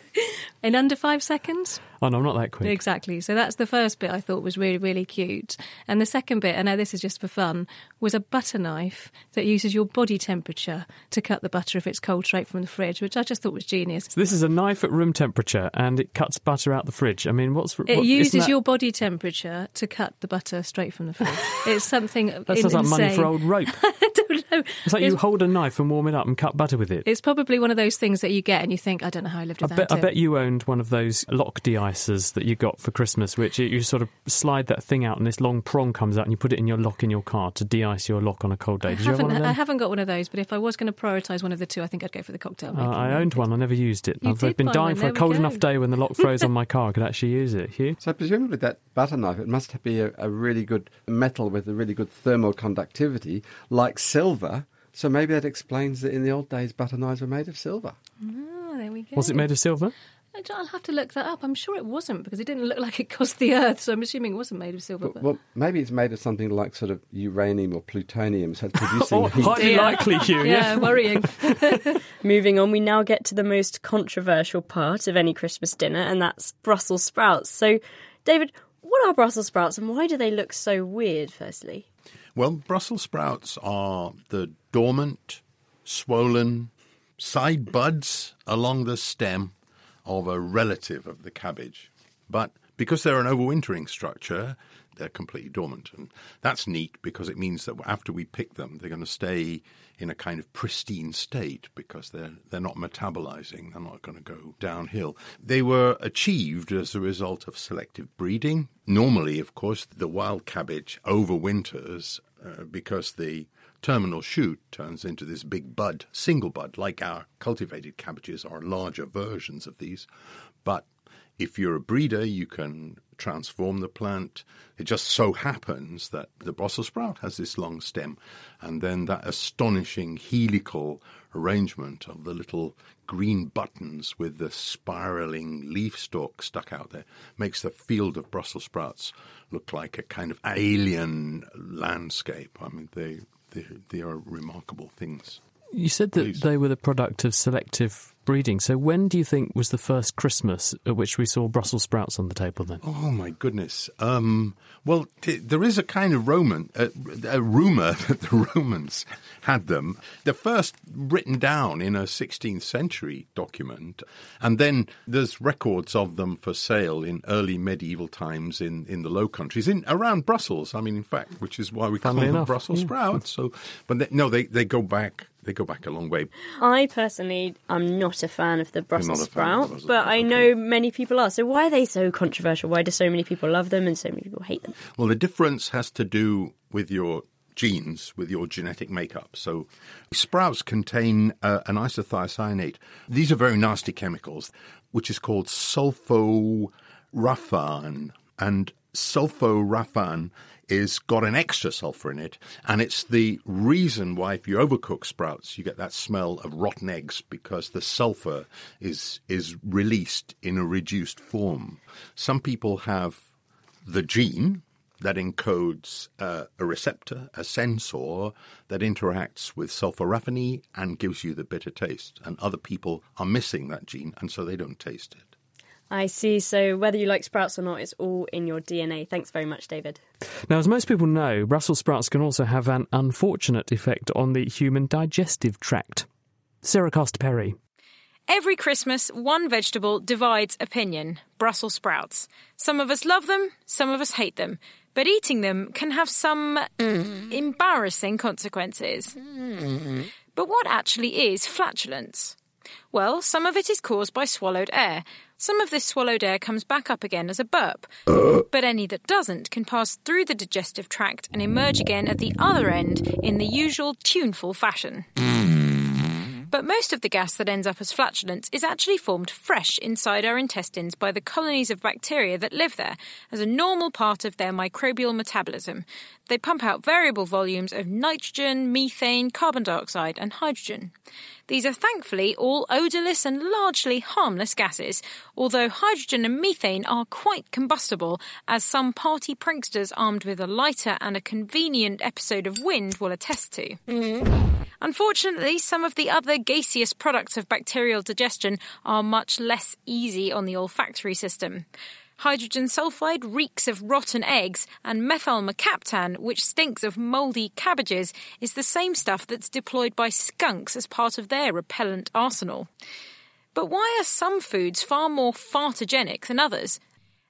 [laughs] in under five seconds. Oh, no, I'm not that quick. Exactly. So that's the first bit I thought was really, really cute. And the second bit, I know this is just for fun, was a butter knife that uses your body temperature to cut the butter if it's cold straight from the fridge, which I just thought was genius. So, this is a knife at room temperature and it cuts butter out the fridge. I mean, what's. It what, uses that- your body temperature to cut the butter straight from the fridge. [laughs] it's something That sounds like money for old rope. [laughs] I don't know. It's like you hold a knife and warm it up and cut butter with it. It's probably one of those things that you get and you think, I don't know how I lived I without bet, I bet you owned one of those lock de-icers that you got for Christmas, which you, you sort of slide that thing out and this long prong comes out and you put it in your lock in your car to de-ice your lock on a cold day. I Did you have haven't, one of I haven't got one of those, but if I was going to prioritise one of the two, I think I'd go for the cocktail Uh. I owned one. I never used it. You I've did been buy dying one, for there a cold enough day when the lock froze on my [laughs] car. I could actually use it. Hugh? So presumably that butter knife, it must be a, a really good metal with a really good thermal conductivity, like silver. So maybe that explains that in the old days butter knives were made of silver. Oh, there we go. Was it made of silver? I- I'll have to look that up. I'm sure it wasn't because it didn't look like it cost the earth, so I'm assuming it wasn't made of silver. But, Well, maybe it's made of something like sort of uranium or plutonium, so it's [laughs] producing Oh, heat. highly Yeah. likely, [laughs] Hugh. yeah, worrying. [laughs] Moving on, we now get to the most controversial part of any Christmas dinner, and that's Brussels sprouts. So, David, what are Brussels sprouts and why do they look so weird, firstly? Well, Brussels sprouts are the dormant, swollen side buds along the stem of a relative of the cabbage. But because they're an overwintering structure, they're completely dormant. And that's neat because it means that after we pick them, they're going to stay in a kind of pristine state because they're, they're not metabolizing. They're not going to go downhill. They were achieved as a result of selective breeding. Normally, of course, the wild cabbage overwinters uh, because the terminal shoot turns into this big bud, single bud, like our cultivated cabbages are larger versions of these. But if you're a breeder, you can transform the plant. It just so happens that the Brussels sprout has this long stem, and then that astonishing helical arrangement of the little green buttons with the spiraling leaf stalk stuck out there makes the field of Brussels sprouts look like a kind of alien landscape. I mean, they they, they are remarkable things. You said that they were the product of selective breeding. So when do you think was the first Christmas at which we saw Brussels sprouts on the table then? Oh my goodness. Um, well, t- there is a kind of Roman, uh, a rumor [laughs] that the Romans had them. The first written down in a 16th century document, and then there's records of them for sale in early medieval times in, in the Low Countries, in around Brussels. I mean, in fact, which is why we Funnily call them enough, Brussels yeah. sprouts. So, but they, no, they they go back. They go back a long way. I personally am not a fan of the Brussels not a fan of the sprout, Brussels but I know many people are. So why are they so controversial? Why do so many people love them and so many people hate them? Well, the difference has to do with your genes, with your genetic makeup. So, sprouts contain uh, an isothiocyanate. These are very nasty chemicals, which is called sulforaphane. And sulforaphane is got an extra sulfur in it, and it's the reason why if you overcook sprouts, you get that smell of rotten eggs because the sulfur is is released in a reduced form. Some people have the gene that encodes uh, a receptor, a sensor that interacts with sulforaphane and gives you the bitter taste. And other people are missing that gene, and so they don't taste it. I see. So whether you like sprouts or not, it's all in your DNA. Thanks very much, David. Now, as most people know, Brussels sprouts can also have an unfortunate effect on the human digestive tract. Sarah Castor Perry. Every Christmas, one vegetable divides opinion Brussels sprouts. Some of us love them, some of us hate them, but eating them can have some embarrassing consequences. But what actually is flatulence? Well, some of it is caused by swallowed air. Some of this swallowed air comes back up again as a burp. But any that doesn't can pass through the digestive tract and emerge again at the other end in the usual tuneful fashion. But most of the gas that ends up as flatulence is actually formed fresh inside our intestines by the colonies of bacteria that live there as a normal part of their microbial metabolism. They pump out variable volumes of nitrogen, methane, carbon dioxide, and hydrogen. These are thankfully all odourless and largely harmless gases, although hydrogen and methane are quite combustible, as some party pranksters armed with a lighter and a convenient episode of wind will attest to. Mm-hmm. Unfortunately, some of the other gaseous products of bacterial digestion are much less easy on the olfactory system. Hydrogen sulfide reeks of rotten eggs, and methyl mercaptan, which stinks of mouldy cabbages, is the same stuff that's deployed by skunks as part of their repellent arsenal. But why are some foods far more fartogenic than others?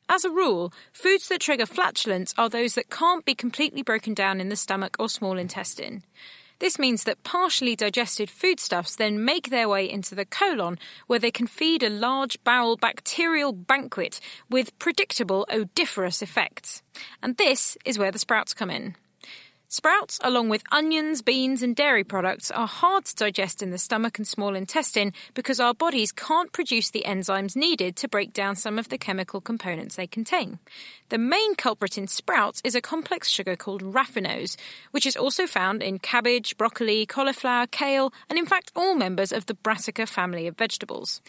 As a rule, foods that trigger flatulence are those that can't be completely broken down in the stomach or small intestine. This means that partially digested foodstuffs then make their way into the colon, where they can feed a large bowel bacterial banquet with predictable odoriferous effects. And this is where the sprouts come in. Sprouts, along with onions, beans, and dairy products, are hard to digest in the stomach and small intestine because our bodies can't produce the enzymes needed to break down some of the chemical components they contain. The main culprit in sprouts is a complex sugar called raffinose, which is also found in cabbage, broccoli, cauliflower, kale, and in fact all members of the Brassica family of vegetables.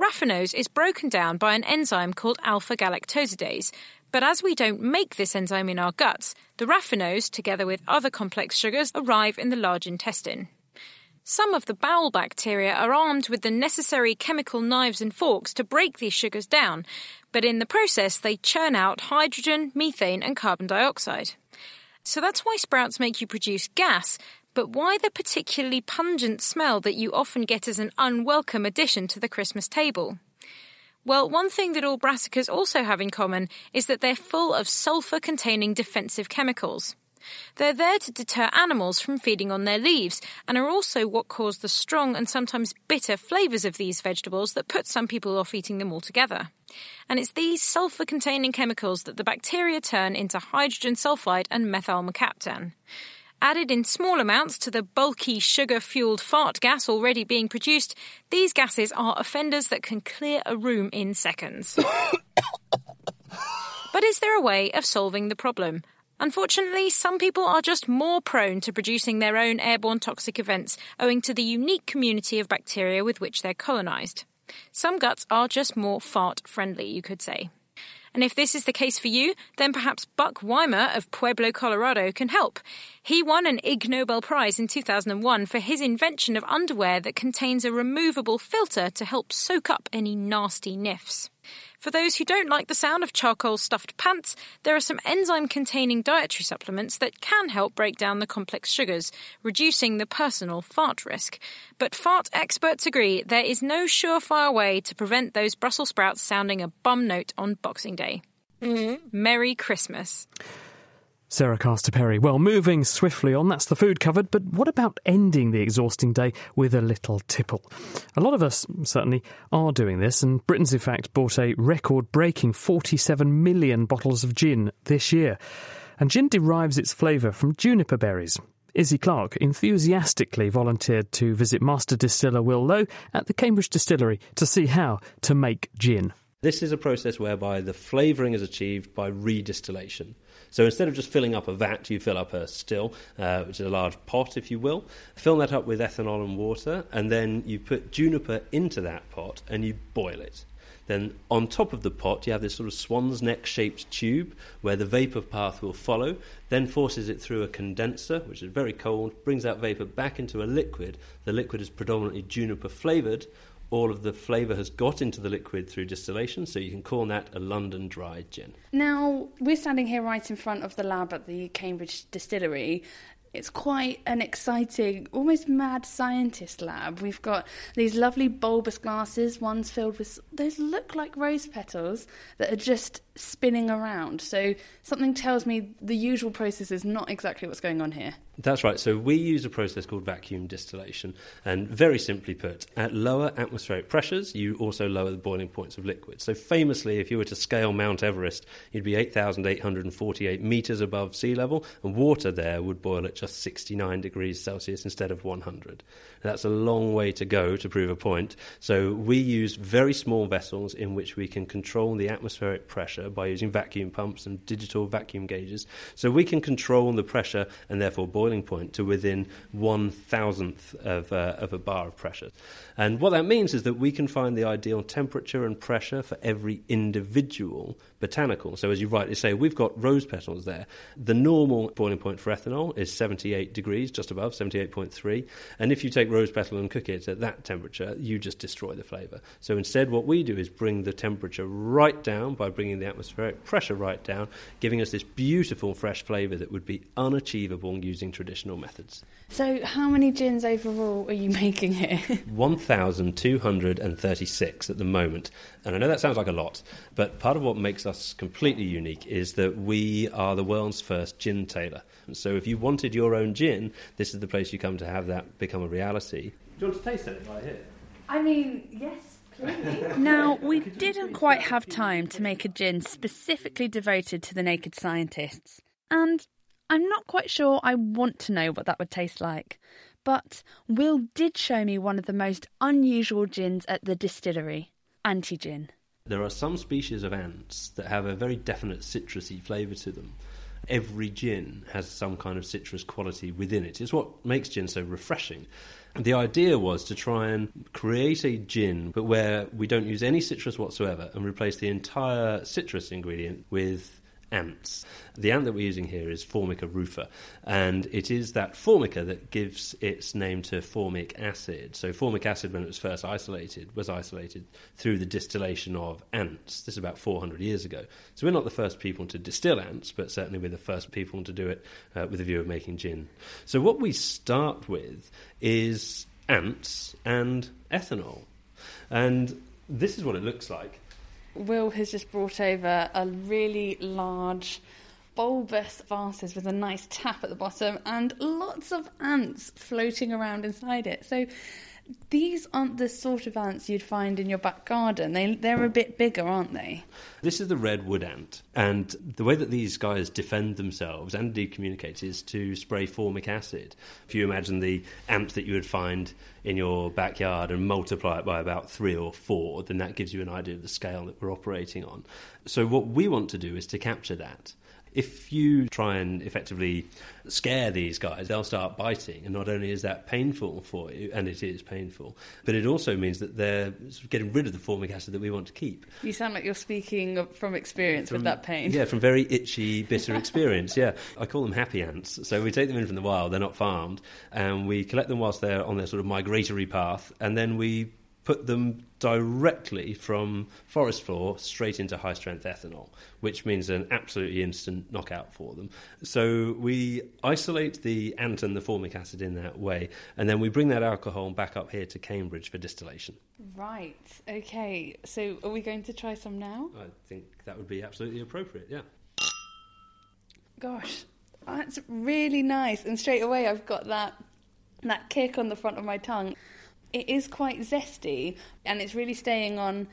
Raffinose is broken down by an enzyme called alpha galactosidase, but as we don't make this enzyme in our guts, the raffinose, together with other complex sugars, arrive in the large intestine. Some of the bowel bacteria are armed with the necessary chemical knives and forks to break these sugars down, but in the process they churn out hydrogen, methane, and carbon dioxide. So that's why sprouts make you produce gas, but why the particularly pungent smell that you often get as an unwelcome addition to the Christmas table? Well, one thing that all brassicas also have in common is that they're full of sulfur containing defensive chemicals. They're there to deter animals from feeding on their leaves and are also what cause the strong and sometimes bitter flavours of these vegetables that put some people off eating them altogether. And it's these sulfur containing chemicals that the bacteria turn into hydrogen sulfide and methyl mercaptan. Added in small amounts to the bulky sugar fueled fart gas already being produced, these gases are offenders that can clear a room in seconds. [coughs] but is there a way of solving the problem? Unfortunately, some people are just more prone to producing their own airborne toxic events owing to the unique community of bacteria with which they're colonised. Some guts are just more fart friendly, you could say. And if this is the case for you, then perhaps Buck Weimer of Pueblo, Colorado can help. He won an Ig Nobel Prize in 2001 for his invention of underwear that contains a removable filter to help soak up any nasty niffs. For those who don't like the sound of charcoal stuffed pants, there are some enzyme containing dietary supplements that can help break down the complex sugars, reducing the personal fart risk. But fart experts agree there is no surefire way to prevent those Brussels sprouts sounding a bum note on Boxing Day. Mm-hmm. Merry Christmas. Sarah Castor Perry. Well, moving swiftly on, that's the food covered, but what about ending the exhausting day with a little tipple? A lot of us certainly are doing this, and Britain's in fact bought a record breaking 47 million bottles of gin this year. And gin derives its flavour from juniper berries. Izzy Clark enthusiastically volunteered to visit master distiller Will Lowe at the Cambridge Distillery to see how to make gin. This is a process whereby the flavouring is achieved by redistillation. So instead of just filling up a vat, you fill up a still, uh, which is a large pot, if you will. Fill that up with ethanol and water, and then you put juniper into that pot and you boil it. Then on top of the pot, you have this sort of swan's neck shaped tube where the vapour path will follow, then forces it through a condenser, which is very cold, brings that vapour back into a liquid. The liquid is predominantly juniper flavoured. All of the flavour has got into the liquid through distillation, so you can call that a London dry gin. Now, we're standing here right in front of the lab at the Cambridge Distillery. It's quite an exciting, almost mad scientist lab. We've got these lovely bulbous glasses, one's filled with, those look like rose petals that are just spinning around. So something tells me the usual process is not exactly what's going on here. That's right. So we use a process called vacuum distillation. And very simply put, at lower atmospheric pressures, you also lower the boiling points of liquids. So famously, if you were to scale Mount Everest, you'd be 8,848 meters above sea level, and water there would boil at just 69 degrees Celsius instead of 100. That's a long way to go to prove a point. So we use very small vessels in which we can control the atmospheric pressure by using vacuum pumps and digital vacuum gauges. So we can control the pressure and therefore boiling point to within one thousandth of, uh, of a bar of pressure. And what that means is that we can find the ideal temperature and pressure for every individual botanical. So as you rightly say, we've got rose petals there. The normal boiling point for ethanol is 78 degrees, just above 78.3. And if you take rose petal and cook it at that temperature, you just destroy the flavour. So instead, what we do is bring the temperature right down by bringing the atmospheric pressure right down, giving us this beautiful fresh flavour that would be unachievable using traditional methods. So, how many gins overall are you [laughs] making here? 1,236 at the moment. And I know that sounds like a lot, but part of what makes us completely unique is that we are the world's first gin tailor. So, if you wanted your own gin, this is the place you come to have that become a reality. Do you want to taste it right here? I mean, yes. Now, we didn't quite have time to make a gin specifically devoted to the naked scientists. And I'm not quite sure I want to know what that would taste like. But Will did show me one of the most unusual gins at the distillery anti gin. There are some species of ants that have a very definite citrusy flavour to them. Every gin has some kind of citrus quality within it. It's what makes gin so refreshing. The idea was to try and create a gin, but where we don't use any citrus whatsoever and replace the entire citrus ingredient with ants. The ant that we're using here is Formica rufa, and it is that formica that gives its name to formic acid. So, formic acid, when it was first isolated, was isolated through the distillation of ants. This is about 400 years ago. So, we're not the first people to distill ants, but certainly we're the first people to do it uh, with a view of making gin. So, what we start with is ants and ethanol. And this is what it looks like. Will has just brought over a really large bulbous vases with a nice tap at the bottom and lots of ants floating around inside it. So these aren't the sort of ants you'd find in your back garden. They they're a bit bigger, aren't they? This is the red wood ant, and the way that these guys defend themselves and indeed communicate is to spray formic acid. If you imagine the ants that you would find in your backyard and multiply it by about three or four, then that gives you an idea of the scale that we're operating on. So what we want to do is to capture that. If you try and effectively scare these guys, they'll start biting. And not only is that painful for you, and it is painful, but it also means that they're getting rid of the formic acid that we want to keep. You sound like you're speaking from experience From- with that pain. Yeah, from very itchy, bitter [laughs] experience. Yeah, I call them happy ants. So we take them in from the wild; they're not farmed, and we collect them whilst they're on their sort of migratory path, and then we put them directly from forest floor straight into high strength ethanol, which means an absolutely instant knockout for them. So we isolate the ant and the formic acid in that way, and then we bring that alcohol back up here to Cambridge for distillation. Right. Okay. So are we going to try some now? I think that would be absolutely appropriate. Yeah. Gosh, That's really nice. And straight away, I've got that that kick on the front of my tongue. It is quite zesty, and it's really staying on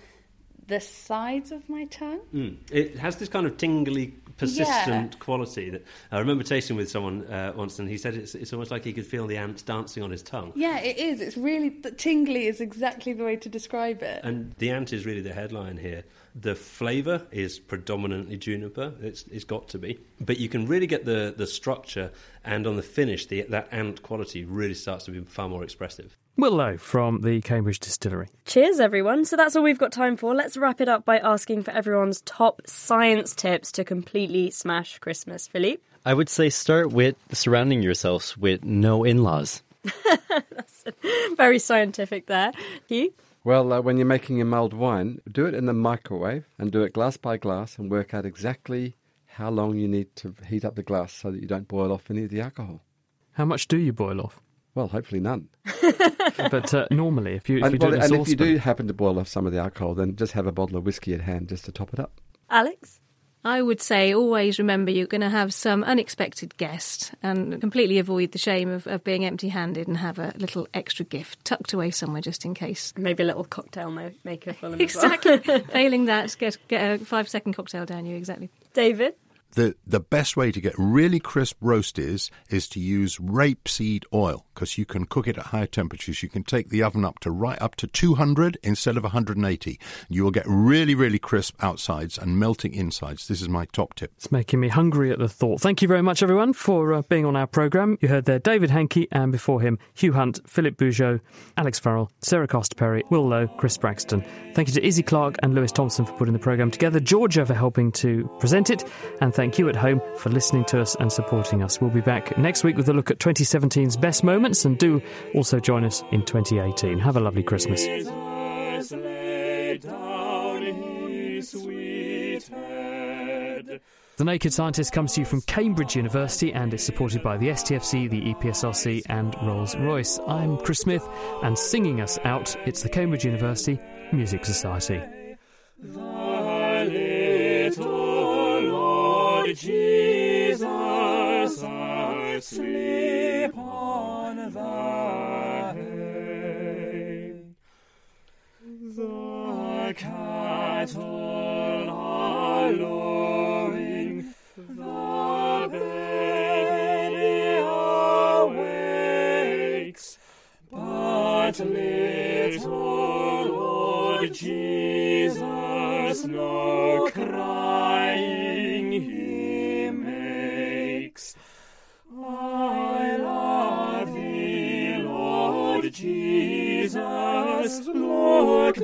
the sides of my tongue. Mm. It has this kind of tingly, persistent Yeah. quality that I remember tasting with someone uh, once, and he said it's, it's almost like he could feel the ants dancing on his tongue. Yeah, it is. It's really the tingly is exactly the way to describe it. And the ant is really the headline here. The flavour is predominantly juniper. It's, it's got to be, but you can really get the, the structure, and on the finish, the, that ant quality really starts to be far more expressive. Will Lowe from the Cambridge Distillery. Cheers, everyone. So that's all we've got time for. Let's wrap it up by asking for everyone's top science tips to completely smash Christmas. Philippe? I would say start with surrounding yourselves with no in laws. [laughs] [laughs] that's Very scientific there. Hugh? Well, uh, when you're making a mulled wine, do it in the microwave and do it glass by glass and work out exactly how long you need to heat up the glass so that you don't boil off any of the alcohol. How much do you boil off? Well, hopefully none. [laughs] but uh, normally, if you, if and you do well, it and if you do happen to boil off some of the alcohol, then just have a bottle of whiskey at hand just to top it up. Alex? I would say always remember you're going to have some unexpected guest and completely avoid the shame of, of being empty handed and have a little extra gift tucked away somewhere just in case. Maybe a little cocktail ma- maker for them. Exactly. [laughs] Failing that, get, get a five second cocktail down you, exactly. David? The, the best way to get really crisp roasties is to use rapeseed oil because you can cook it at high temperatures. You can take the oven up to right up to 200 instead of 180. You will get really, really crisp outsides and melting insides. This is my top tip. It's making me hungry at the thought. Thank you very much, everyone, for uh, being on our programme. You heard there David Hanke and before him Hugh Hunt, Philippe Bujold, Alex Farell, Sarah Castor Perry, Will Lowe, Chris Braxton. Thank you to Izzy Clark and Lewis Thompson for putting the programme together, Georgia for helping to present it, and thank you at home for listening to us and supporting us. We'll be back next week with a look at 2017's best moments and do also join us in 2018. Have a lovely Christmas. Jesus laid down his sweet head. The Naked Scientist comes to you from Cambridge University and is supported by the STFC, the EPSRC, and Rolls Royce. I'm Chris Smith, and singing us out, it's the Cambridge University Music Society. Jesus asleep on the hay. The cattle are lowing, the baby awakes, but little Lord Jesus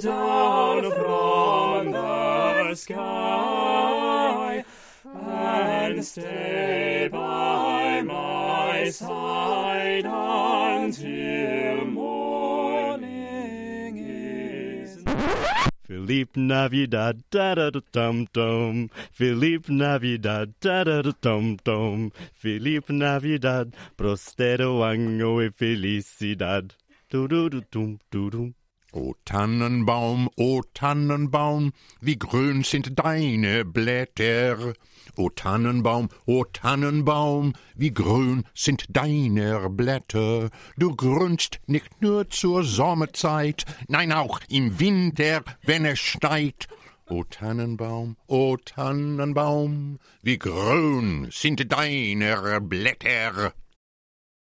down from the sky and stay by my side until morning is. Felipe Navidad, da da da dum dum. Felipe Navidad, da da da dum dum. Felipe Navidad, prospero año y felicidad. Du du du dum du dum. O Tannenbaum, o Tannenbaum, wie grün sind deine Blätter. O Tannenbaum, o Tannenbaum, wie grün sind deine Blätter. Du grünst nicht nur zur Sommerzeit, nein auch im Winter, wenn es schneit. O Tannenbaum, o Tannenbaum, wie grün sind deine Blätter.